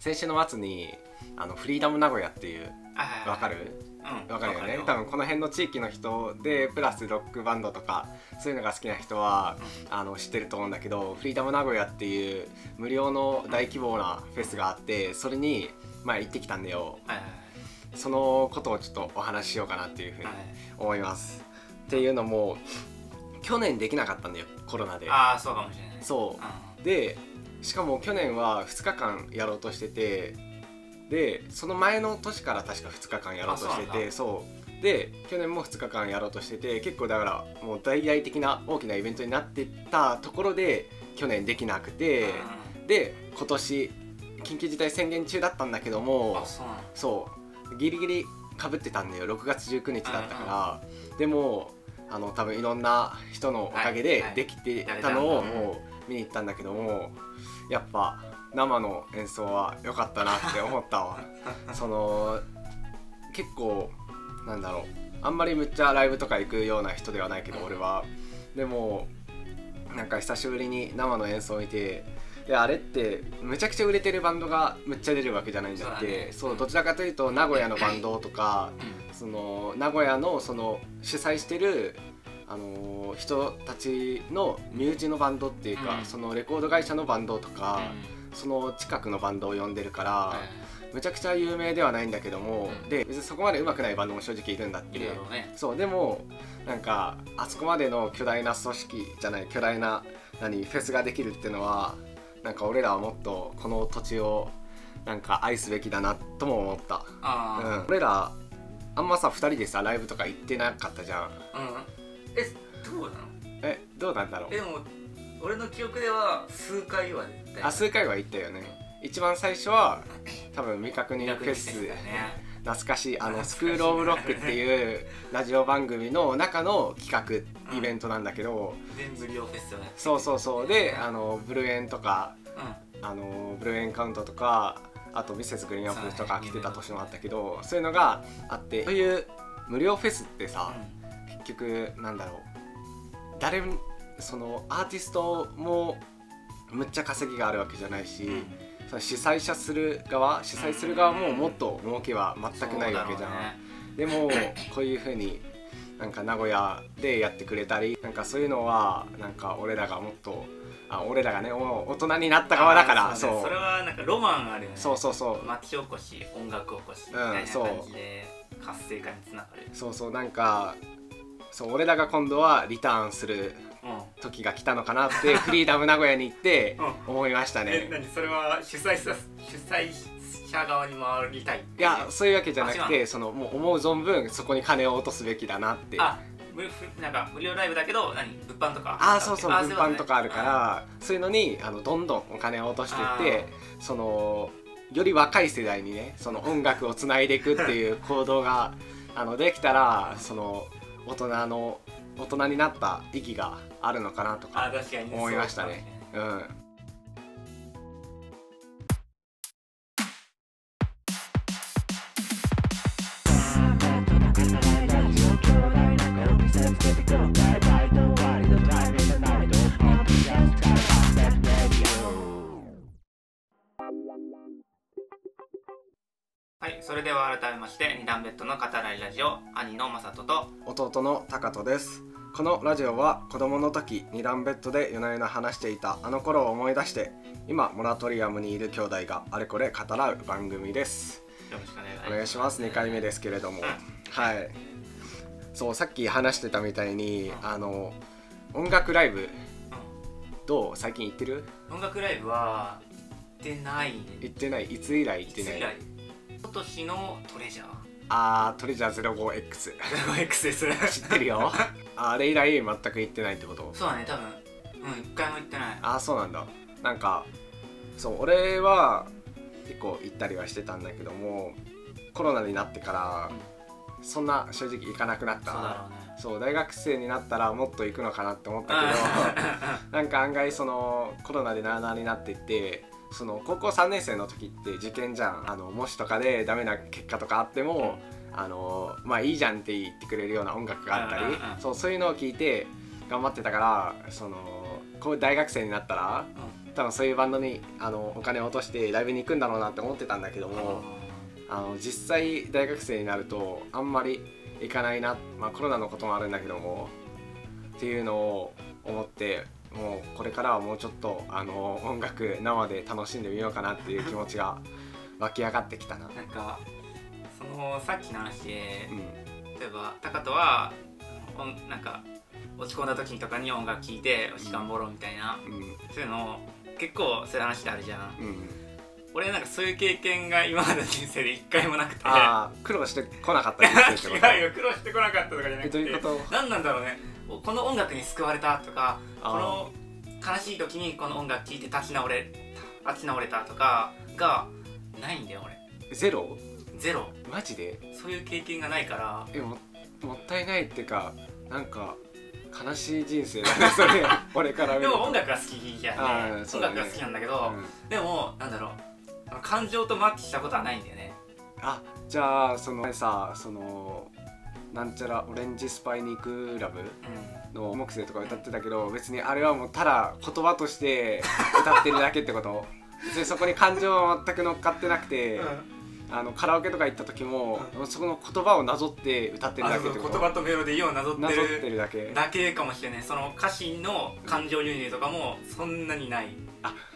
先週の末にあのフリーダム名古屋っていうあわかる？うん。わかるよね。わ多分この辺の地域の人でプラスロックバンドとかそういうのが好きな人はあの知ってると思うんだけどフリーダム名古屋っていう無料の大規模なフェスがあってそれに前行ってきたんだよ。そのことをちょっとお話ししようかなっていうふうに思います。っていうのも去年できなかったんだよコロナで。ああそうかもしれない。そう。でしかも去年は2日間やろうとしててでその前の年から確か2日間やろうとしててそうで去年も2日間やろうとしてて結構だからもう大々的な大きなイベントになってたところで去年できなくてで今年緊急事態宣言中だったんだけどうんもあそう。ギリギリかぶってたんだよ。6月19日だったから。でもあの多分いろんな人のおかげではいできてたのをもう見に行ったんだけどもやっぱ生の演奏は良かったなって思ったわ。その結構なんだろうあんまりむっちゃライブとか行くような人ではないけどうん。俺は。でもなんか久しぶりに生の演奏を見てであれってむちゃくちゃ売れてるバンドがむっちゃ出るわけじゃないんだって。そうだね。そうどちらかというと名古屋のバンドとかその名古屋のその主催してるあのー人たちの身内のバンドっていうか、うん。そのレコード会社のバンドとうん。か、その近くのバンドを呼んでるから、はいむちゃくちゃ有名ではないんだけども、うん。で別にそこまで上手くないバンドも正直いるんだっいてるだろうね。そうでもなんかあそこまでの巨大な組織じゃない巨大な何フェスができるっていうのはなんか俺らはもっとこの土地をなんか愛すべきだなとも思った、あうん、俺らあんまさ2人でさライブとか行ってなかったじゃん。あうんえどうなの？えどうなんだろう？えでも俺の記憶では数回は絶対あ数回は行ったよね。一番最初は多分未確認フェスね。懐かしいあのスクール・オブ・ロックっていう ラジオ番組の中の企画イベントなんだけど、全無料フェスをやってそうそう。そうであのブルエンとかうん。あのブルエンカウントとかあとミセスグリーンアップルとか来てた年もあったけどそういうのがあってそういう無料フェスってさ結局なんだろう誰もそのアーティストもむっちゃ稼ぎがあるわけじゃないし、うん。その主催者する側主催する側ももっと儲けは全くないわけじゃん、でも こういうふうになんか名古屋でやってくれたりなんかそういうのはなんか俺らがもっとあ俺らがねもう大人になった側だからそうあーね。それはなんかロマンあるよね。そうそうそう。町おこし音楽おこしみたいな感じで活性化につながる。そうそうなんかそう俺らが今度はリターンするうん。時が来たのかなって フリーダム名古屋に行って思いましたね。え何？それは主催者主催者側に回りたい？いやそういうわけじゃなくてそのもう思う存分そこに金を落とすべきだなって。あなんか無料ライブだけど何？物販とか？ああそうそうあ物販とかあるからそういうのにあのどんどんお金を落としていってそのより若い世代にねその音楽をつないでいくっていう行動があのできたらその大人の大人になった意義があるのかなとか思いましたね。うんは改めまして二段ベッドの語らいラジオ兄のまさとと弟のタカトです。このラジオは子供の時二段ベッドで夜な夜な話していたあの頃を思い出して今モラトリアムにいる兄弟があれこれ語らう番組です。よろしくお願いします。お願いします。2回目ですけれども、うん。はい。そうさっき話してたみたいに、うん。あの音楽ライブうどう？最近行ってる？ん音楽ライブは行ってないね。行ってない。いつ以来行ってない？今年のトレジャーあートレジャー 05X 5X です。知ってるよ。あれ以来全く行ってないってこと？そうだね多分。うん一回も行ってない。ああそうなんだ。なんかそう俺は結構行ったりはしてたんだけどもコロナになってからそんな正直行かなくなった。そうだろうね。そう大学生になったらもっと行くのかなって思ったけどなんか案外そのコロナでなあなあになっていってその高校3年生の時って受験じゃん。あの模試とかでダメな結果とかあっても、あのまあいいじゃんって言ってくれるような音楽があったり、そうそういうのを聞いて頑張ってたからそのこう大学生になったら多分そういうバンドにあのお金を落としてライブに行くんだろうなって思ってたんだけどもあの実際大学生になるとあんまり行かないな、まあ、コロナのこともあるんだけどもっていうのを思ってもうこれからはもうちょっとあの音楽生で楽しんでみようかなっていう気持ちが 湧き上がってきたな。なんかそのさっきの話で、うん。例えばタカトはなんか落ち込んだ時とかに音楽聴いてし頑張ろうみたいな、うん。そういうの結構そういう話ってあるじゃん。うん、俺なんかそういう経験が今までの人生で一回もなくて。ああ苦労してこなかった違うよ苦労してこなかったとかじゃなえくて。どういうこと？何なんだろうね。おこの音楽に救われたとかこの悲しい時にこの音楽聴いて立ち直れ立ち直れたとかがないんだよ俺。ゼロ？ゼロ。マジで？そういう経験がないから。えももったいないっていうかなんか悲しい人生だねそれ。俺から見でも音楽が好きじゃんあねね。音楽が好きなんだけど、うん。でもなんだろう。感情とマッチしたことはないんだよね。あじゃあそのさそのなんちゃらオレンジスパイに行くラブうの木星とか歌ってたけど別にあれはもうただ言葉として歌ってるだけってこと。別にそこに感情は全く乗っかってなくて、ん、あのカラオケとか行った時も、そこの言葉をなぞって歌ってるだけってこと。言葉とメロディーをなぞってなぞってるるだけ。だけかもしれない。その歌詞の感情輸入とかもそんなにない。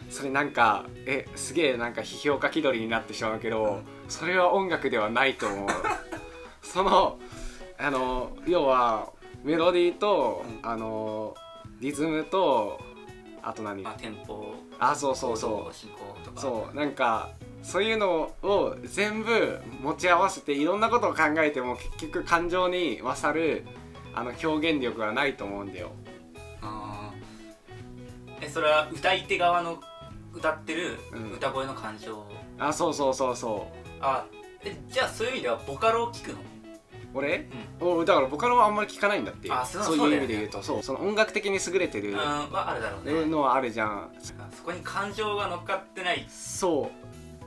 それなんかえすげえなんか批評家気取りになってしまうけど、それは音楽ではないと思う。そのあの要はメロディーと、うん。あのリズムとあと何？まあテンポ。あそうそうそ進行とうか。そう。なんかそういうのを全部持ち合わせていろんなことを考えても結局感情に勝るあの表現力はないと思うんだよ。あー。えそれは歌い手側の歌ってるうん。歌声の感情、あそうそうそうそう。あえじゃあそういう意味ではボカロを聞くの？俺、おだからボカロはあんまり聞かないんだってう。そういう意味で言うとそう。その音楽的に優れてるうんはあるだろうね。のはあるじゃん。そこに感情が乗っかってない。そ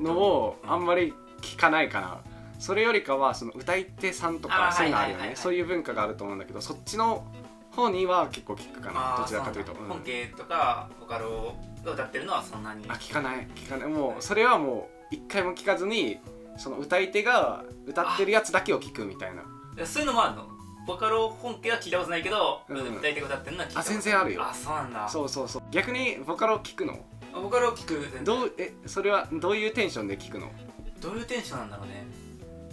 う。のをうん。あんまり聞かないかな。それよりかはその歌い手さんとかそういうのあるよね。そういう文化があると思うんだけどそっちの方には結構聞くかな。どちらかというと。本家とかボカロが歌ってるのはそんなに。あ聞かない。聞かない。もうそれはもう一回も聞かずにその歌い手が歌ってるやつだけを聞くみたいなそういうのもあるの。ボカロ本家は聞いたことないけど、うん歌い手が歌ってるのは聞いたことあ全然あるよ。あそうなんだ。そうそうそう。逆にボカロ聞くの？ボカロ聞くどうえそれはどういうテンションで聞くの？どういうテンションなんだろうね。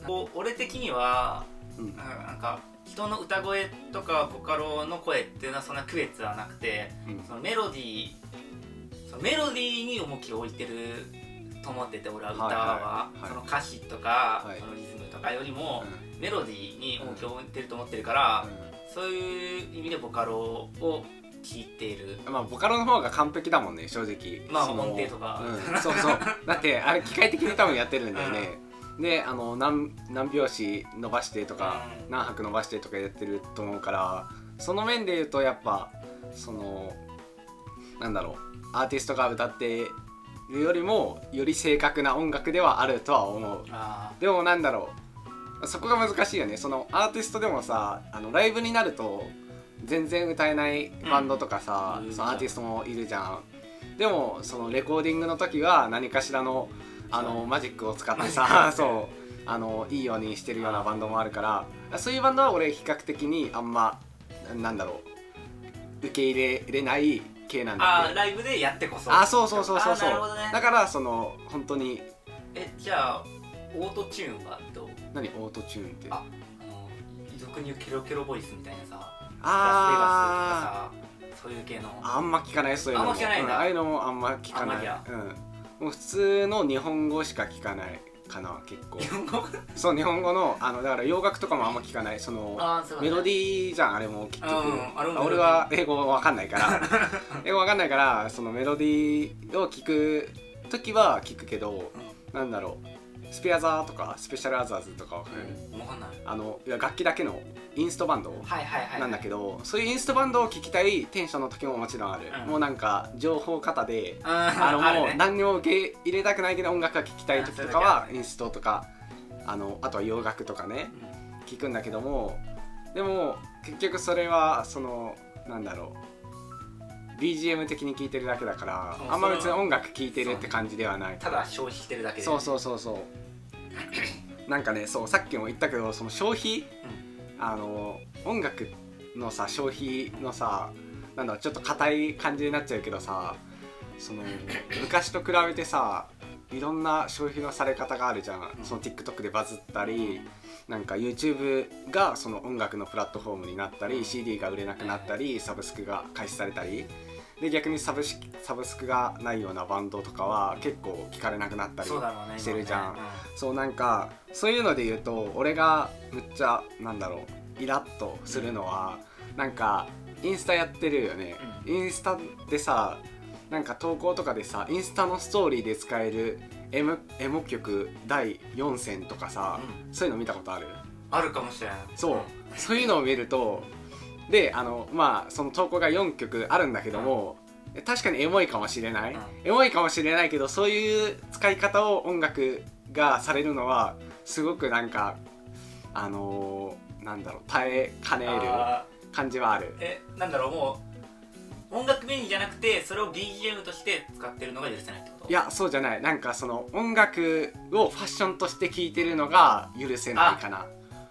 こう俺的にはうん。なんか人の歌声とかボカロの声っていうのはそんな区別はなくてうん。そのメロディーそのメロディーに重きを置いてると思ってて俺は歌は、はいはいはいその歌詞とか、はい。そのリズムとかよりも、うメロディーに重きを置いてると思ってるから、そういう意味でボカロを聴いている。まあボカロの方が完璧だもんね正直。まあ音程とか。うん、そうそう。だってあれ機械的に多分やってるんだよね、であの何何拍子伸ばしてとか、うん。何拍伸ばしてとかやってると思うからその面で言うとやっぱそのなんだろうアーティストが歌ってるよりもより正確な音楽ではあるとは思う。あでもなんだろうそこが難しいよね。そのアーティストでもさあのライブになると全然歌えないバンドとかさ、うん。そのアーティストもいるじゃん。でもそのレコーディングの時は何かしらのあのマジックを使ってさク そうあのいいようにしてるようなバンドもあるからそういうバンドは俺比較的にあんまなんだろう受け入れれない系なんだあーってライブでやってこそ。あそうそうそうそうあそうね。だからその本当にえじゃあオートチューンはどう？何オートチューンって？あ俗に言うケロケロボイスみたいなさあラスベガスとかさそういう系の。あんま聞かないそういうのも。あんま聞かないんだ。うんああいうのもあんま聞かない。うん。もう普通の日本語しか聞かないかな結構。日本語？そう日本語のあのだから洋楽とかもあんま聞かない。そのね。メロディーじゃんあれも結局。うん俺は英語わかんないから。英語わかんないからそのメロディーを聞く時は聞くけど、なんだろうスペアザーとかスペシャルアザーズとかわかる、うん分かんない。あのいや楽器だけのインストバンドはいはいはいなんだけど、そういうインストバンドを聴きたいテンションの時ももちろんある、うん。もうなんか情報型でああのもうね何にも受け入れたくないけど音楽が聴きたい時とかうんはインストとかあのあとは洋楽とかね聞くんだけどもでも結局それはそのなんだろう。BGM 的に聴いてるだけだからうんあんま別に音楽聴いてるって感じではない。ただ消費してるだけで。そうそうそうそう なんかねそうさっきも言ったけどその消費あの音楽のさ消費のさなんだちょっと硬い感じになっちゃうけどさその昔と比べてさいろんな消費のされ方があるじゃん、うん。その TikTok でバズったりなんか YouTube がその音楽のプラットフォームになったり、うん。CD が売れなくなったり、サブスクが開始されたりで逆にサブシサブスクがないようなバンドとかは結構聞かれなくなったりしてるじゃん。そうなんかそういうので言うと俺がむっちゃなんだろうイラッとするのは、なんかインスタやってるよね、うインスタでさなんか投稿とかでさインスタのストーリーで使えるエモエモ曲第4選とかさ、そういうの見たことある？あるかもしれない。そう、そういうのを見るとであのまあその投稿が4曲あるんだけども、確かにエモいかもしれない、うん。エモいかもしれないけどそういう使い方を音楽がされるのはすごくなんかあのーなんだろう耐えかねるあ感じはある。ーえなんだろうもう音楽メインじゃなくてそれを BGM として使ってるのが許せないってこと？いやそうじゃない。なんかその音楽をファッションとして聴いてるのが許せないかな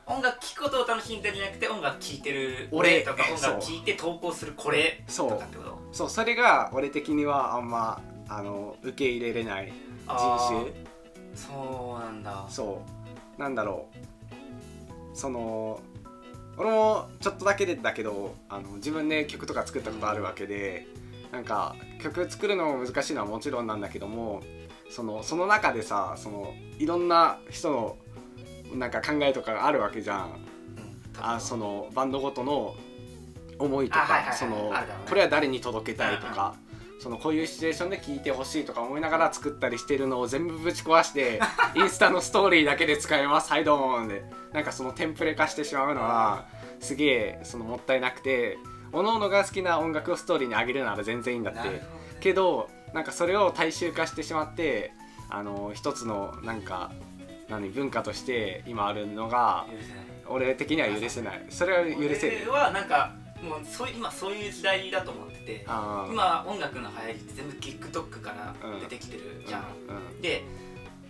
音楽聴くことを楽しんでるんじゃなくて音楽聴いてる俺俺とか音楽聴いて投稿するこれそう。とかってこと？そうそれが俺的にはあんまあの受け入れれない人種。そうなんだ。そう。なんだろう。その俺もちょっとだけでだけどあの自分で曲とか作ったことあるわけでなんか曲作るのも難しいのはもちろんなんだけどもそのその中でさそのいろんな人のなんか考えとかがあるわけじゃん。うん。あそのバンドごとの思いとかそのこれは誰に届けたいとかそのこういうシチュエーションで聴いてほしいとか思いながら作ったりしてるのを全部ぶち壊して インスタのストーリーだけで使えます。はいどうもで。なんかそのテンプレ化してしまうのはすげえそのもったいなくて各々が好きな音楽をストーリーに上げるなら全然いいんだって。けどなんかそれを大衆化してしまってあの一つのなんか何文化として今あるのが許せない。俺的には許せない。それは許せる。俺はなんかもうそう今そういう時代だと思ってて今音楽の流行りって全部 TikTok から出てきてるじゃん、うん。で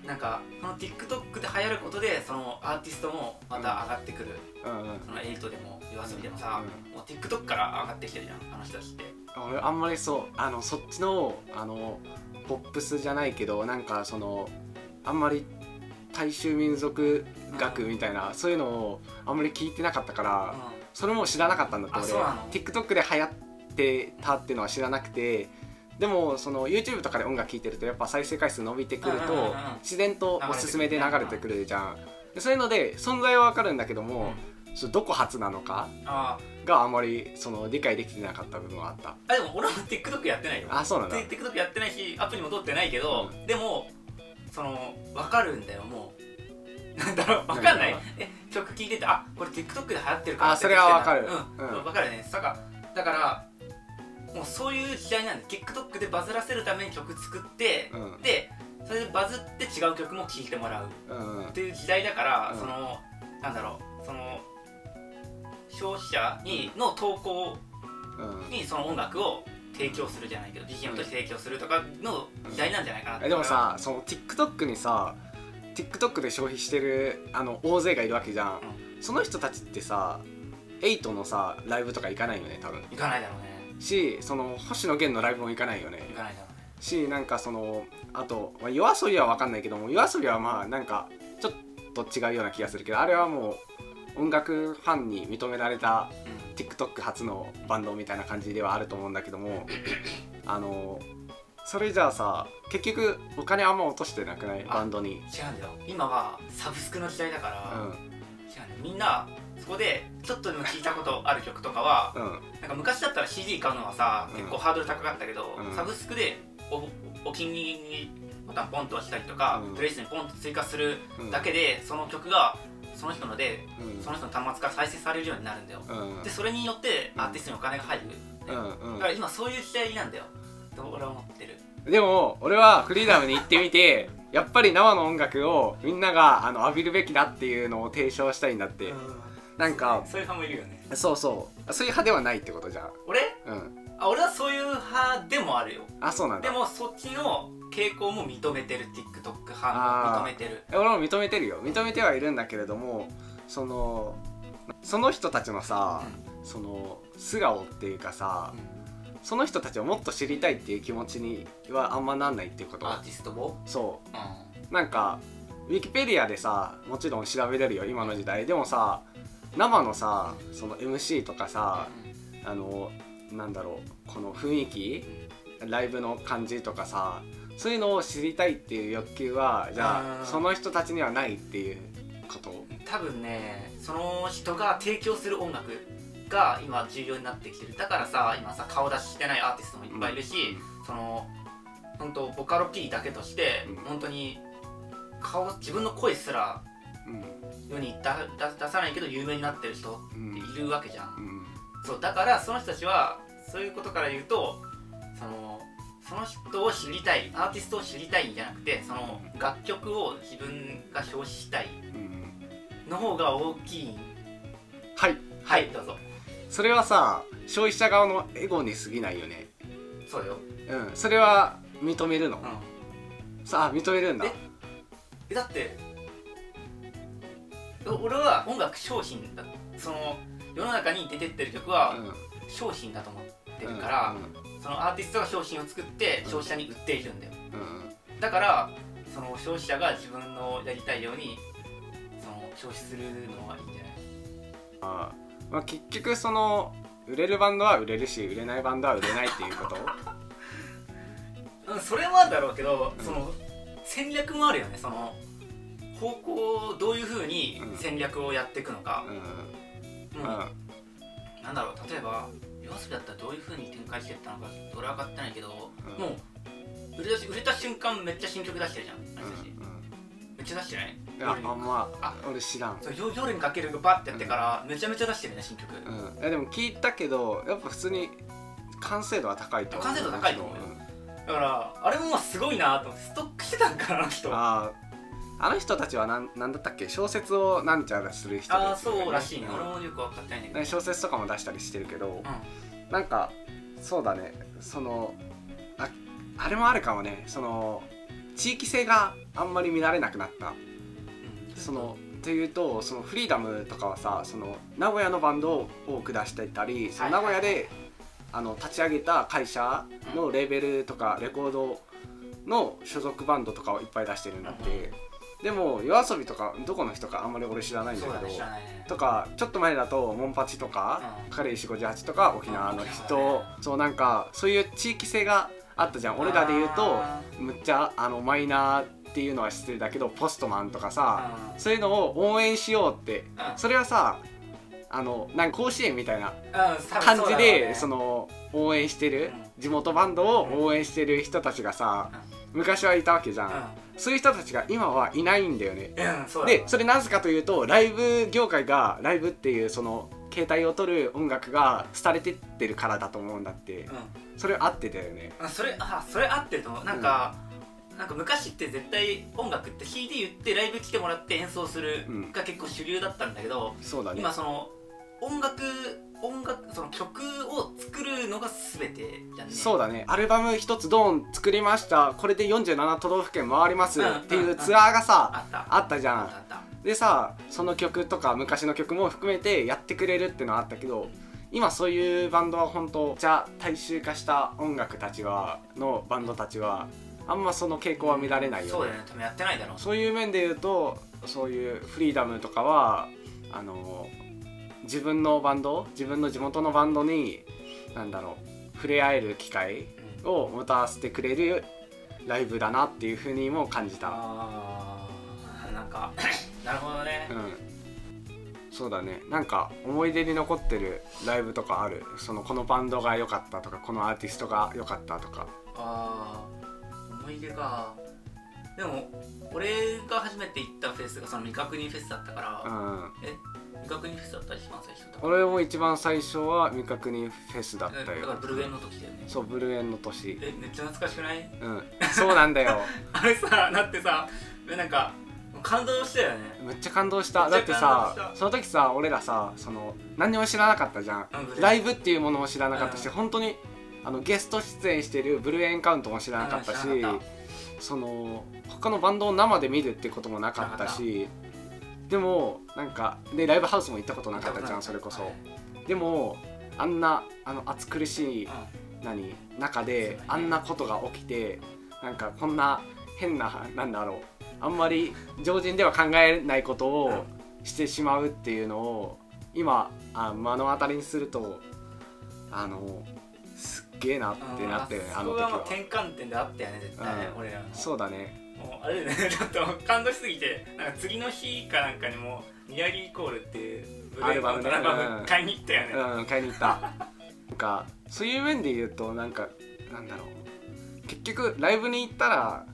なんかこの TikTok で流行ることでそのアーティストもまた上がってくる、うんうん。そのエイトでも夜遊びでもさ、うもう TikTok から上がってきてるじゃんあの人たちって俺あんまりそうあのそっちのあのポップスじゃないけどなんかそのあんまり大衆民族学みたいな、そういうのをあんまり聞いてなかったから、それも知らなかったんだって俺。TikTok で流行ってたっていうのは知らなくてでもその YouTube とかで音楽聴いてるとやっぱ再生回数伸びてくるとうんうんうんうん。自然とおすすめで流れてくるじゃん。でそういうので存在はわかるんだけども、それどこ初なのかあがあまりその理解できてなかった部分はあった。あでも俺も TikTok やってないよ。あそうなんだ。で TikTok やってないしアプリも取ってないけど、でもその分かるんだよもう。なんだろう分かんない。え曲聴いててあこれ TikTok で流行ってるから。あそれは分かる。うん、うん。分かるね。だか。らだからもうそういう時代なんで TikTok でバズらせるために曲作って、うん。でそれでバズって違う曲も聴いてもらう。っていう時代だから、うん。そのなんだろうその消費者にの投稿うん。にその音楽を提供するじゃないけど BGM として提供するとかの時代なんじゃないかなってえでもさその TikTok にさ TikTok で消費してるあの大勢がいるわけじゃん、その人たちってさ8のさライブとか行かないよね多分。行かないだろうね。しその星野源のライブも行かないよね。行かないだろうね。しなんかそのあと、まあ、夜遊びは分かんないけども夜遊びはまあなんかちょっと違うような気がするけどあれはもう音楽ファンに認められた TikTok 初のバンドみたいな感じではあると思うんだけども あのそれじゃあさ結局お金あんま落としてなくない？あバンドに。違うんだよ。今はサブスクの時代だから、うん。違うみんなそこでちょっとでも聞いたことある曲とかはうん。なんか昔だったら CD 買うのはさ、うん。結構ハードル高かったけど、うん。サブスクでおお気に入りにボタンポンと押したりとか、うん。プレイリストにポンと追加するうん。だけで、その曲がその人のでうん。その人の端末から再生されるようになるんだよ、うん。でそれによってアーティストにお金が入る、うんだから今そういう時代なんだよ。と俺は思ってる。でも俺はフリーダムに行ってみて やっぱり生の音楽をみんながあの浴びるべきだっていうのを提唱したいんだって。なんかそういうファンもいるよね。そうそう。そういう派ではないってことじゃん。俺？うんあ俺はそういう派でもあるよ。あそうなんだ。でもそっちの傾向も認めてる TikTok 派も認めてる。俺も認めてるよ。認めてはいるんだけれどもそのその人たちのさ、その素顔っていうかさ、その人たちをもっと知りたいっていう気持ちにはあんまなんないっていうこと。アーティストも？そう。うん。なんかウィキペディアでさもちろん調べれるよ今の時代。でもさ生のさその MC とかさあのなんだろうこの雰囲気ライブの感じとかさそういうのを知りたいっていう欲求はじゃうんあその人たちにはないっていうこと？多分ねその人が提供する音楽が今重要になってきてる。だからさ今さ顔出ししてないアーティストもいっぱいいるし、その本当ボカロ P だけとして、うん。本当に顔自分の声すらうん。世に出さないけど有名になってる人うんっているわけじゃん、うんそうだからその人たちはそういうことから言うとそのその人を知りたいアーティストを知りたいんじゃなくてその楽曲を自分が表示したいうんの方が大きい。はい。はいどうぞ。それはさ消費者側のエゴに過ぎないよね。そうよ、うんそれは認めるの？うん、さあ認めるんだ。え？えだってお俺は音楽商品だその世の中に出てってる曲はうん。商品だと思ってるから、そのアーティストが商品を作って消費者に売っているんだよ。だからその消費者が自分のやりたいようにその消費するのはいいんじゃない？あーまあ、結局その売れるバンドは売れるし売れないバンドは売れないっていうこと？うんそれもあるだろうけど、うん。その戦略もあるよね。その方向をどういうふうにうん。戦略をやっていくのか。う、ん。もううん。なんだろう例えば夜遊びだったらどういうふうに展開していったのか俺は分かってないけど、うん。もう売れたし売れた瞬間めっちゃ新曲出してるじゃんあの人たちうん。めっちゃ出してない？いやあんまあ俺知らん。そう夜夜にかけるがバッてやってからめちゃめちゃ出してるね新曲、うん、いやでも聞いたけどやっぱ普通に完成度は高いと思う。完成度高いと思うよ。んだからあれもすごいなと思ってストックしてたんかなあの人。ああああの人たちはなんなんだったっけ？小説をなんちゃらする人あーですよねそうらしいね、うん。俺もよく分かってないんだけど、ね小説とかも出したりしてるけどうなんかそうだね。そのああれもあるかもね。その地域性があんまり見られなくなった。ん。そのというとそのフリーダムとかはさその名古屋のバンドを多く出してたりその名古屋であの立ち上げた会社のレーベルとかレコードの所属バンドとかをいっぱい出してるんだってでも夜遊びとかどこの人かあんまり俺知らないんだけどねとかちょっと前だとモンパチとか、うん。カレイ458とか沖縄のうん人、沖縄ね。そうなんかそういう地域性があったじゃん。俺らで言うとあむっちゃあのマイナーっていうのは知ってるだけどポストマンとかさ、うん。そういうのを応援しようって。うん。それはさあのなんか甲子園みたいな感じでその応援してるうん。地元バンドを応援してる人たちがさ昔はいたわけじゃんそういう人たちが今はいないんだよね。うん、でそれなぜかというとライブ業界がライブっていうその携帯を取る音楽が廃れてってるからだと思うんだって。それ合ってたよね。うん、それあそれ合ってると思うなんか、なんか昔って絶対音楽って CD 売ってライブ来てもらって演奏するうん。が結構主流だったんだけど、そうだね。今その音楽音楽その曲を作るのが全てじゃんね。そうだね。アルバム一つドーン作りました。これで47都道府県回ります。うんっていうツアーがさあった。あったじゃん。でさその曲とか昔の曲も含めてやってくれるっていうのはあったけど今そういうバンドは本当じゃあ大衆化した音楽たちはのバンドたちはあんまその傾向は見られないよね。そうだよね。多分やってないだろう。そういう面で言うとそういうフリーダムとかはあの自分のバンド自分の地元のバンドになんだろう触れ合える機会うんをもたらせてくれるライブだなっていうふうにも感じた。あーなんか なるほどね。うん、そうだね。なんか思い出に残ってるライブとかある？そのこのバンドが良かったとかこのアーティストが良かったとか。あー思い出か。でも俺が初めて行ったフェスがその未確認フェスだったから、うん。え未確認フェスだった一番最初だ俺も一番最初は未確認フェスだっただよからブルーエンの時だよね。そうブルーエンの年。えめっちゃ懐かしくない？うん。そうなんだよ。あれさだってさなんか感動したよね。めっちゃ感動した。だってさその時さ俺らさその何にも知らなかったじゃん。うんライブっていうものも知らなかったし、うん。本当にあのゲスト出演してるブルーエンカウントも知らなかったしうんその他のバンドを生で見るってこともなかったしでもなんかでライブハウスも行ったことなかったじゃんそれこそ。はい。でもあんなあの暑苦しい何中であんなことが起きてなんかこんな変ななんだろうあんまり常人では考えないことをしてしまうっていうのを今あ目の当たりにするとあのすっげえなってなったよねうんあの時は。転換点であったよね絶対ねうん。俺らの。そうだねもうあれだね。ちょっと感動しすぎてなんか次の日かなんかにもうニアリーイコールっていうブレイクのアルバム買いに行ったよね、うん買いに行った。なんかそういう面で言うとなんかなんだろう。結局ライブに行ったら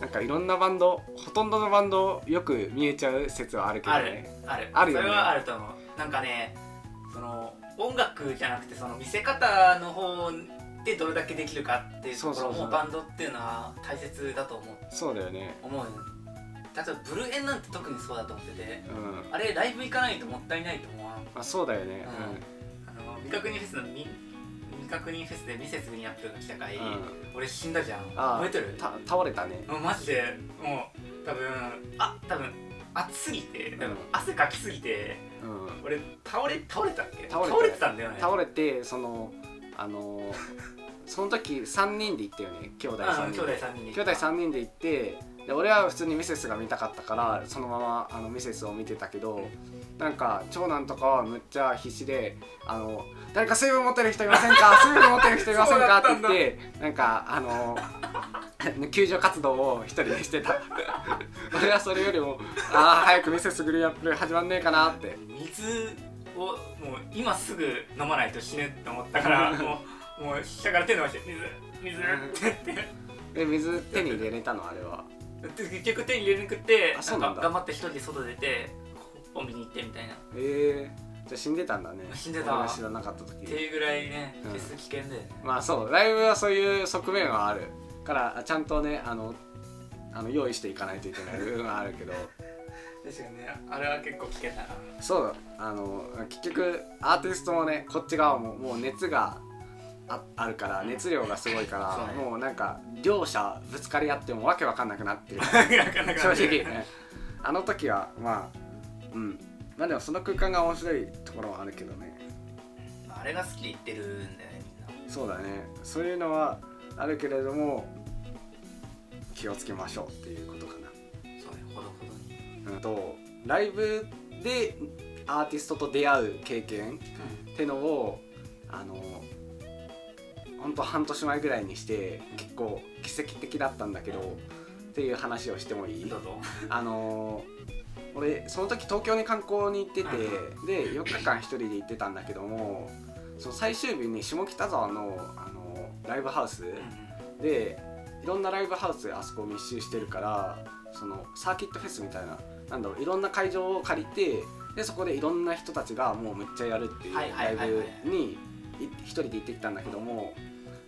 なんかいろんなバンドほとんどのバンドよく見えちゃう説はあるけどあるねある。あるよね。それはあると思う。なんかねその音楽じゃなくてその見せ方の方でどれだけできるかっていうところもバンドっていうのは大切だと思うそうだよね。思う例えばブルーエンなんて特にそうだと思ってて。うん。あれライブ行かないともったいないと思わん。あそうだよね。あの未確認フェスの未未確認フェスでミセスグリーンアップルが来た回、うん、うん俺死んだじゃん。あ覚えてる？た倒れたね。もうマジで。もう多分あ多分暑すぎて多分うん汗かきすぎてうん。俺倒れ倒れたっけ？倒れた。てたんだよね。倒れてそのあのその時3人で行ったよね兄弟うん3兄弟人で3人で兄弟3人で行ってで俺は普通にミセスが見たかったからそのままあのミセスを見てたけどなんか長男とかはむっちゃ必死で「あの誰か水分持ってる人いませんか？水分持ってる人いませんか?」って言ってなんかあの 救助活動を一人でしてた。俺はそれよりも「ああ早くミセスグリーンアップル始まんねえかな」って。水をもう今すぐ飲まないと死ぬって思ったから もうもう下から手伸ばして水水って言って。で水手に入れれたの？あれは。で結局手に入れなくてなんだ。頑張って一人で外出てコンビニ行ってみたいな。っえ。ー、じゃあ死んでたんだね。死んでた。知らなかった時。ていうぐらいねうん。フェス危険だよね、まあそうライブはそういう側面はあるからちゃんとねあのあの用意していかないといけない部分はあるけど確かにね。あれは結構危険だな。そうあの結局アーティストもねこっち側ももう熱がああるから熱量がすごいから、もうなんか両者ぶつかり合ってもわけわかんなくなってる。正直。ねあの時はまあうん。まあでもその空間が面白いところはあるけどね。まああれが好きで言ってるんだよねみんな。そうだね。そういうのはあるけれども気をつけましょうっていうこととライブでアーティストと出会う経験ってのをあのほんと半年前ぐらいにして結構奇跡的だったんだけどっていう話をしてもいい？あの俺その時東京に観光に行っててで4日間一人で行ってたんだけどもその最終日に下北沢のあのライブハウスでいろんなライブハウスあそこ密集してるからそのサーキットフェスみたいななんだろういろんな会場を借りてでそこでいろんな人たちがもうむっちゃやるっていうライブにい一人で行ってきたんだけども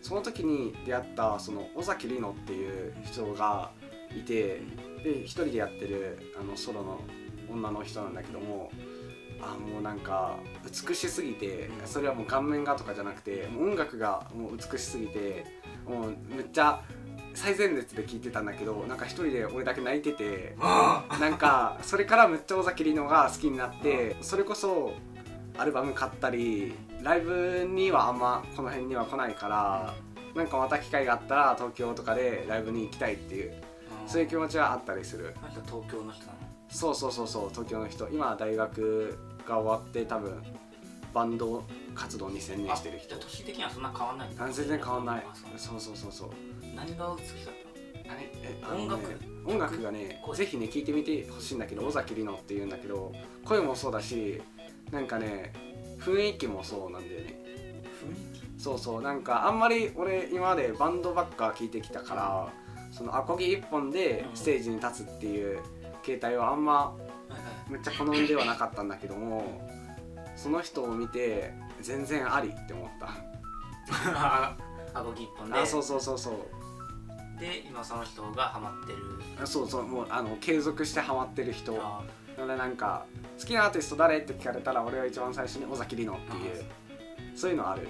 その時に出会ったその尾崎里乃っていう人がいてで一人でやってるあのソロの女の人なんだけどもあもうなんか美しすぎてそれはもう顔面がとかじゃなくてもう音楽がもう美しすぎてもうめっちゃ最前列で聴いてたんだけどなんか一人で俺だけ泣いててあなんかそれからめっちゃ尾崎里乃が好きになってそれこそアルバム買ったりライブにはあんまこの辺には来ないからなんかまた機会があったら東京とかでライブに行きたいっていうそういう気持ちはあったりする。東京の人なの？そうそうそうそう東京の人。今は大学が終わって多分バンド活動に専念してる人。年的にはそんな変わんない全然変わんない。そうそうそうそう何が美しかったえ音楽あのね音楽。がね声。ぜひね聞いてみてほしいんだけど尾崎里乃っていうんだけど声もそうだしなんかね雰囲気もそうなんだよね。雰囲気？そうそうなんかあんまり俺今までバンドばっか聞いてきたからそのアコギ一本でステージに立つっていう形態はあんまめっちゃ好んではなかったんだけどもその人を見て全然ありって思った。ああごぎ一本で？あそうそうそうそうで今その人がハマってる。あそうそうもうあの継続してハマってる人。あなのでなんか好きなアーティスト誰？って聞かれたら俺は一番最初に尾崎里乃っていうそういうのある、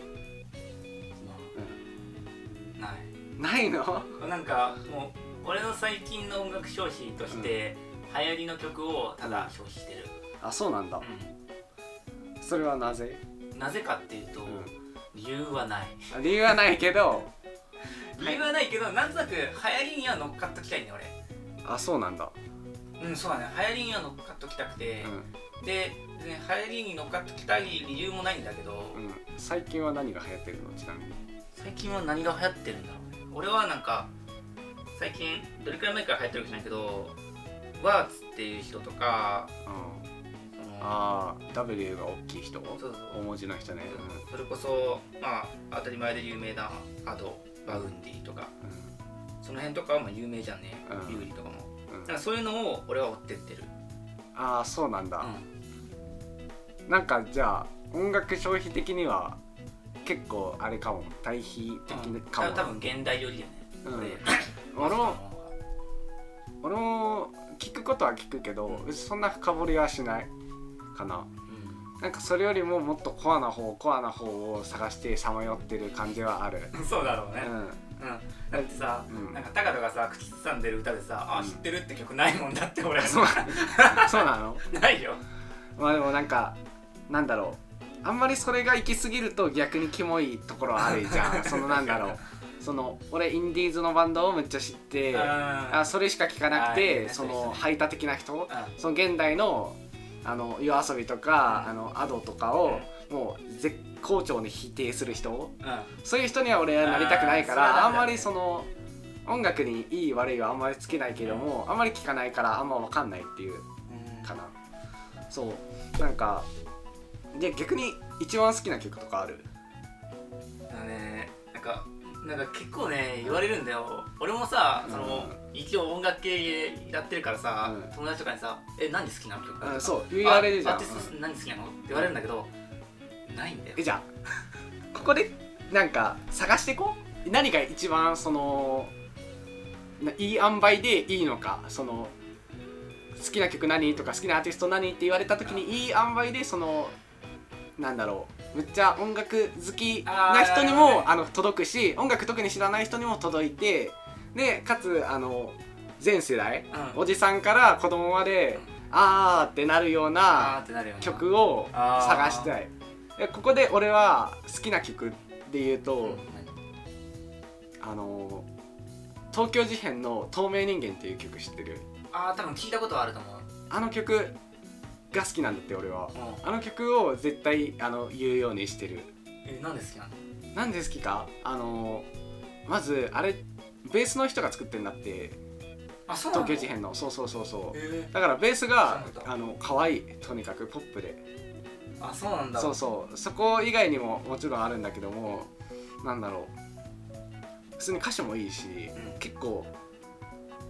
まあない。の？なんかもう俺の最近の音楽消費として、流行りの曲をただ消費してる、あそうなんだ。うそれはなぜ、ん、なぜかっていうと、う理由はない。ん、理由はないけど理由はないけど、なんとなく流行りには乗っかっときたいねあそうなんだ。俺うんそうだね。流行りには乗っかっときたくて、うで、ね、流行りに乗っかっときたい理由もないんだけど、ん、うん、最近は何が流行ってるの？ちなみに。最近は何が流行ってるんだろう？ね俺はなんか最近どれくらい前から流行ってるか知らないけどワーツっていう人とかうん。そのああ W が大きい人？そうそう。大文字の人ね。それこそまあ当たり前で有名なAdo、Vaundy とか。うその辺とかはまあ有名じゃんね、うん。優里とかも。ん、うん。だからそういうのを俺は追ってってる、ああそうなんだ、うなんかじゃあ音楽消費的には結構あれかも。対比的ん、かも、多分現代寄りだよね、うん。俺俺も。俺も聞くことは聞くけど別にそんな深掘りはしないかな。うなんかそれよりももっとコアな方コアな方を探してさまよってる感じはある。ん、そうだろうね、うん。うん。だってさ、うん。なんか高野がさ口ずさんでる歌でさ、あ知ってるって曲ないもんだって俺そう。そうなの？ないよ。まあでもなんかなんだろう。あんまりそれが行き過ぎると逆にキモいところあるじゃん。そのなんだろう。その俺インディーズのバンドをめっちゃ知ってあそれしか聞かなくてねその排他的な人。うその現代のあの夜遊びとか、うん。あのアドとかを、もう絶好調に否定する人。そういう人には俺はなりたくないからあ,、んまりその音楽にいい悪いはあんまりつけないけども、あんまり聞かないからあんま分かんないっていうかな。そう。なんかで逆に一番好きな曲とかある？あのね。なんかなんか結構ね言われるんだよ。俺もさその、一応音楽系やってるからさ、うん。友達とかにさ「え何好きなの曲?」とか。うんそう言われるじゃん。あアーティスト何好きなの?」って言われるんだけど、ないんだよ。えじゃあここでなんか探していこう？何が一番そのないい塩梅でいいのか？その好きな曲何とか好きなアーティスト何って言われた時にいい塩梅でそのなんだろうめっちゃ音楽好きな人にもあの届くし音楽特に知らない人にも届いてでかつあの全世代うん。おじさんから子供まであーってなるようあな曲を探したい。えここで俺は好きな曲で言うと、うんあの東京事変の「透明人間」っていう曲知ってる？あー多分聞いたことはあると思う、あの曲が好きなんだって俺は。うん。あの曲を絶対あの言うようにしてる。えなんで好きなの？なんで好きか？あのまずあれベースの人が作ってんだって。あそうなの？東京事変の。そうそうそうそう。え。だからベースがそうなんだあの可愛いとにかくポップで。ー、あそうなんだ。そうそう。そこ以外にももちろんあるんだけどもなんだろう。普通に歌詞もいいし、うん。結構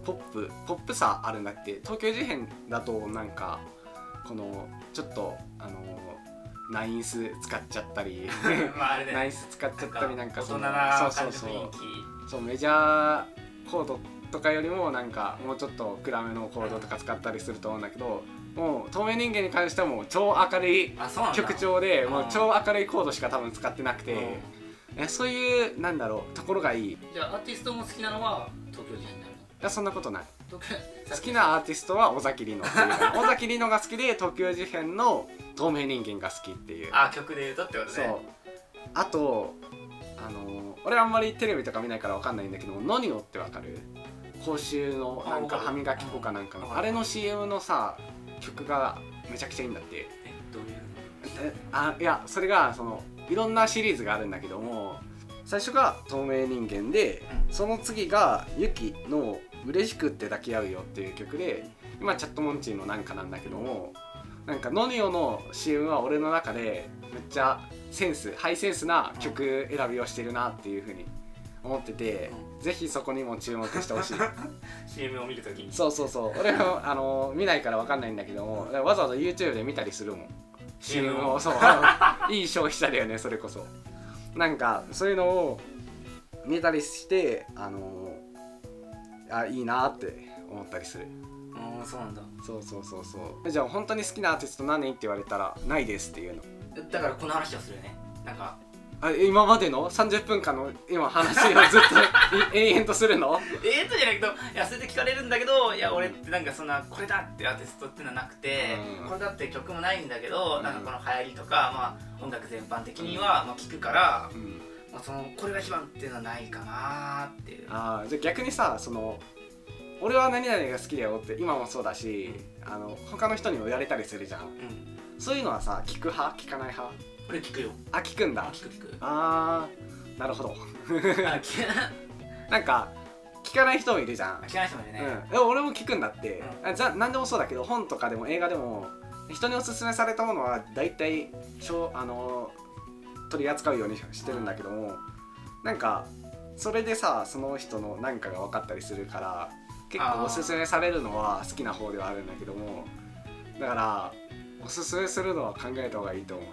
ポップポップさあるんだって。東京事変だとなんかこのちょっとあのナインス使っちゃったり まああれだよ。ねナインス使っちゃったりなんか大人そのなそうそうそう。感じの雰囲気。そうメジャーコードとかよりもなんかもうちょっと暗めのコードとか使ったりすると思うんだけどもう透明人間に関してはもう超明るいあそうなんだ。曲調でもう超明るいコードしか多分使ってなくて、えそういうなんだろうところがいい。いじゃあアーティストも好きなのは東京事変になるの？やそんなことない 好きなアーティストは尾崎里乃っていう。尾崎里乃が好きで東京事変の透明人間が好きっていう。あ曲で言うとってことね。そう。あとあの俺あんまりテレビとか見ないからわかんないんだけどノニオってわかる？公衆のなんか。歯磨き粉かなんかのあれの CM のさ曲がめちゃくちゃいいんだって。えどういうえあいやそれがそのいろんなシリーズがあるんだけども最初が「透明人間で」その次が「ユキの嬉しくって抱き合うよ」っていう曲で今チャットモンチーのなんかなんだけどもなんかノニオの CM は俺の中でめっちゃセンスハイセンスな曲選びをしてるなっていうふうに思ってて、ぜひそこにも注目してほしい。CM を見るときに。そうそうそう。俺もあの見ないから分かんないんだけどもわざわざ YouTube で見たりするもん。CM を。そう。いい消費者だよねそれこそ。なんかそういうのを見たりしてあのあいいなって思ったりする。うんそうなんだ。そうそうそうそう。じゃあ本当に好きなアーティスト何って言われたらないですっていうの。だからこの話をするよね。なんかあ今までの？30分間の？今話をずっとい永遠とするの？えーとじゃないけどいやそれで聞かれるんだけどいや俺ってなんかそんなこれだってアーティストっていうのはなくて、うん。これだって曲もないんだけど、うんなんかこの流行りとか、まあ、音楽全般的には、まあ、聞くから、うんまあ、そのこれが一番っていうのはないかなっていう。あーじゃあ逆にさその俺は何々が好きだよって今もそうだしあの他の人にも言われたりするじゃん。うん。そういうのはさ聞く派？聞かない派？俺聞くよ。あ聞くんだ。聞く聞く。あーなるほど。なんか聞かない人もいるじゃん、聞かない人もいるね、うん、でも俺も聞くんだって、うあじゃ何でもそうだけど本とかでも映画でも人におすすめされたものは大体ちょあの取り扱うようにしてるんだけどもなんかそれでさその人の何かが分かったりするから結構おすすめされるのは好きな方ではあるんだけどもだからおすすめするのは考えた方がいいと思うよ。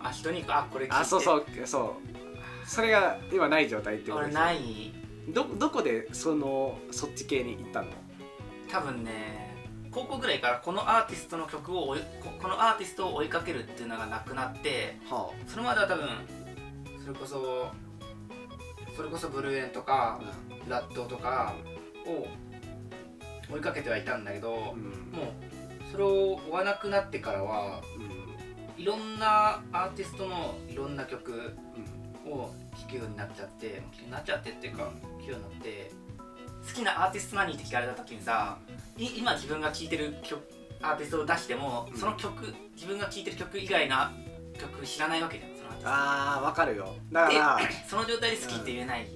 あ人にあこれ聞いて。あそうそうそう。それが今ない状態ってこと俺でない？どどこでそのそっち系に行ったの？多分ね高校ぐらいからこのアーティストの曲を追いここのアーティストを追いかけるっていうのがなくなってはそれまでは多分それこそそれこそブルーエンとかあ、ラットとかを追いかけてはいたんだけど、うん。もうそれを追わなくなってからはうん。いろんなアーティストのいろんな曲うん。を聴くようになっちゃって聴くようになっちゃってっていうか聴くようになって好きなアーティスト何って聞かれた時にさい今自分が聴いてる曲アーティストを出しても、うん。その曲自分が聴いてる曲以外な曲知らないわけじゃんそのあーわかるよ。だから その状態で好きって言えない、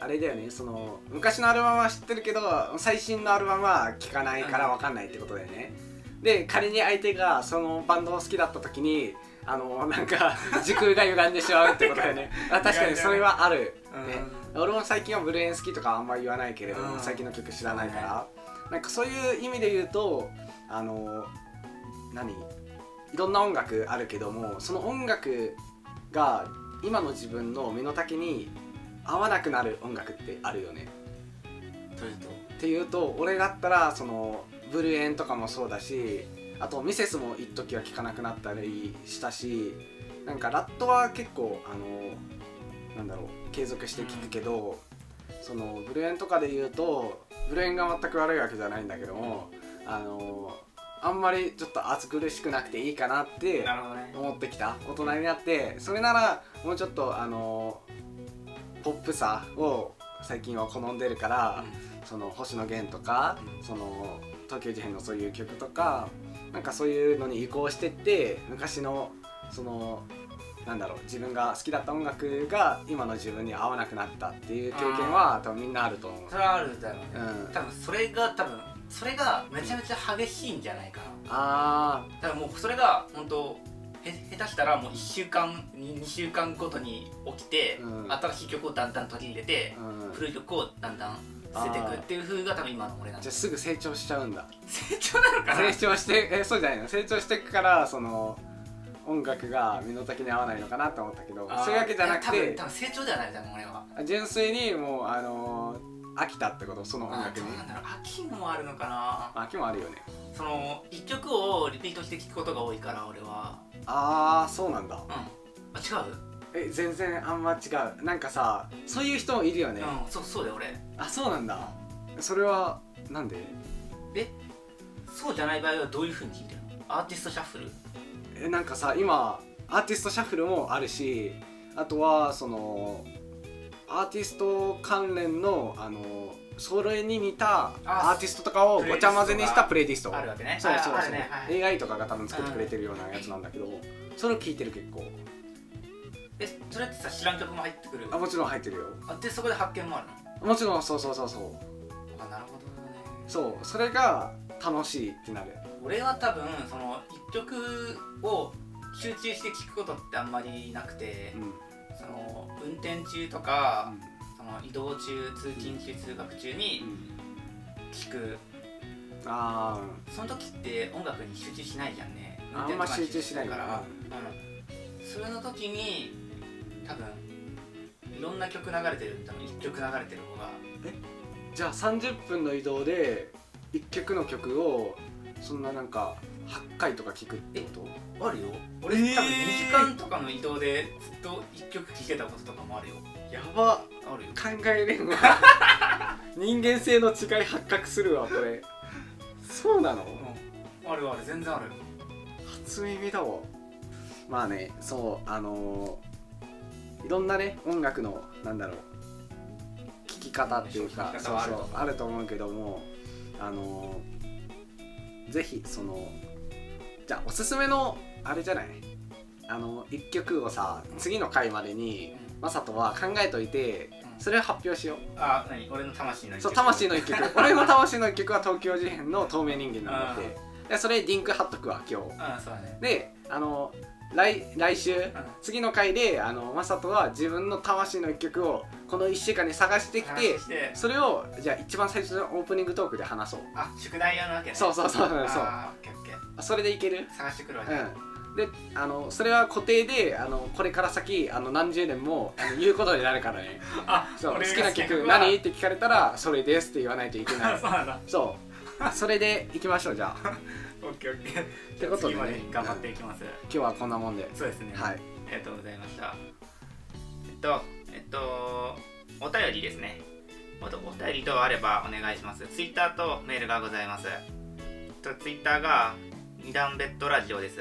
あれだよねその昔のアルバムは知ってるけど最新のアルバムは聴かないからわかんないってことだよね。で仮に相手がそのバンドを好きだった時にあのなんか 時空が歪んでしまうってことだよね。あ確かにそれはある、ね、俺も最近はブルーエン好きとかあんまり言わないけれども、うん。最近の曲知らないから、なんかそういう意味で言うとあの何いろんな音楽あるけどもその音楽が今の自分の身の丈に合わなくなる音楽ってあるよね。というと？っていうと俺だったらそのブルーエンとかもそうだしあとミセスも一時は聴かなくなったりしたしなんかラットは結構あのなんだろう継続して聴くけど、そのブルーエンとかで言うとブルーエンが全く悪いわけじゃないんだけどもあのあんまりちょっと暑苦しくなくていいかなって思ってきた大人になってそれならもうちょっとあのポップさを最近は好んでるから、その星野源とか、その東京事変のそういう曲とかなんかそういうのに移行してって昔のそのなんだろう自分が好きだった音楽が今の自分に合わなくなったっていう経験は多分みんなあると思う。それはあるだろうね、うん。多分それが多分それがめちゃめちゃ激しいんじゃないかな。あだからもうそれが本当へ下手したらもう1週間2週間ごとに起きて、うん。新しい曲をだんだん取り入れてー、うん、古い曲をだんだん捨てていくっていう風が多分今の俺なんだ。じゃあすぐ成長しちゃうんだ。成長なのかな？成長してえそうじゃないの？成長していくからその音楽が身の丈に合わないのかなと思ったけどそういうわけじゃなくて多分成長ではない多分俺は。純粋にもうあのー飽きたってことその音あ楽に。どうなんだろう。飽きもあるのかな。飽きもあるよね。その1曲をリピートして聴くことが多いから俺は。ああそうなんだ。うん。あ違う？え全然あんま違う。なんかさそういう人もいるよね、うんそうそうだよ俺。あそうなんだ。それはなんで？そうじゃない場合はどういう風に聴いてるの？アーティストシャッフル？えなんかさ今アーティストシャッフルもあるしあとはそのアーティスト関連のあのそれに似たアーティストとかをごちゃ混ぜにしたプレイリストあるわけね。そうそうそう、ね。はい。AI とかが多分作ってくれてるようなやつなんだけど、それを聞いてる結構。えそれってさ知らん曲も入ってくる？あもちろん入ってるよ。あでそこで発見もあるもちろんそうそうそうそう。のあなるほどね。そう。それが楽しいってなる俺は多分その一曲を集中して聴くことってあんまりなくてうん。その運転中とかその移動中通勤中通学中に聴く。あその時って音楽に集中しないじゃんね。あんま集中しないか、から。らうん、それの時に多分いろんな曲流れてる。多分1曲流れてる方が。じゃあ30分の移動で1曲の曲をそそんななんか8回とか聞くってこと？あるよ。俺、えー。多分2時間とかの移動でずっと1曲聴けたこととかもあるよ。やば。あるよ。考えれんわ。人間性の違い発覚するわこれ。そうなの？うん。あるある。全然ある初耳だわ。まあねそうあのーいろんなね音楽のなんだろう聴き方っていうかそうそう方はあると思うあると思うけどもあのーぜひそのじゃあおすすめのあれじゃない？あの一曲をさ次の回までにマサトは考えといてそれを発表しよう。あ何？俺の魂の一そう曲魂の一曲。俺の魂の一曲は東京事変の透明人間なんだって。でそれリンク貼っとくわ今日。あそうだね。であの来来週次の回であのマサトは自分の魂の一曲をこの1週間に探してきてそれをじゃあ一番最初のオープニングトークで話そう。あ宿題やるわけね。そうそうそうそう。それでいける？探してくるわけ、うん。であのそれは固定であのこれから先あの何十年もあの言うことになるからね。あそう好きな曲は何？って聞かれたらそれですって言わないといけなあい そう。それでいきましょうじゃあ オッケーオッケー。ってことでね。頑張っていきます、今日はこんなもんで。そうですね。はい。ありがとうございました。えっとえっとお便りですね。おとお便り等あればお願いします。ツイッターとメールがございます。とツイッターが二段ベッドラジオです。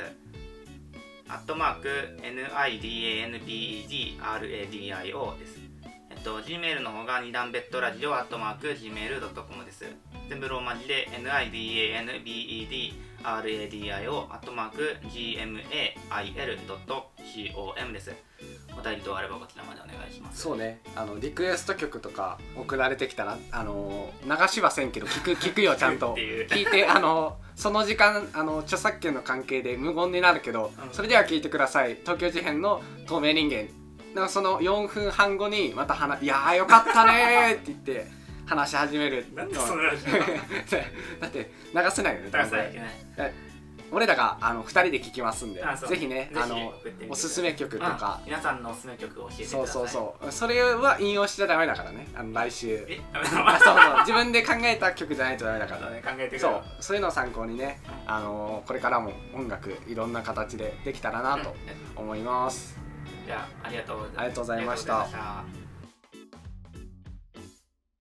アットマーク NIDANBEGRADIO です。えっと Gmail の方が二段ベッドラジオアットマーク Gmail.com です。全部ローマ字で NIDANBEDRADIO アットマーク GMAIL.com です。お便り等あればこちらまでお願いします。そうね。あのリクエスト曲とか送られてきたらあの流しはせんけど聞く 聞くよちゃんと。聞いてあのその時間あの著作権の関係で無言になるけど、うん。それでは聞いてください。東京事変の透明人間。だからその4分半後にまた話「いやーよかったね」って言って話し始める。なんでそのラジオだって流せないよね出さない俺らがあの2人で聞きますんでぜひねあのおすすめ曲とか。うん皆さんのおすすめ曲を教えてください。そうそうそう。それは引用しちゃダメだからね。あの来週。え？あそうそう。自分で考えた曲じゃないとダメだからそうね考えてそう。そういうのを参考にね、あのーこれからも音楽いろんな形でできたらなと思います、じゃあありがとうございますありがとうございましたありがとうございました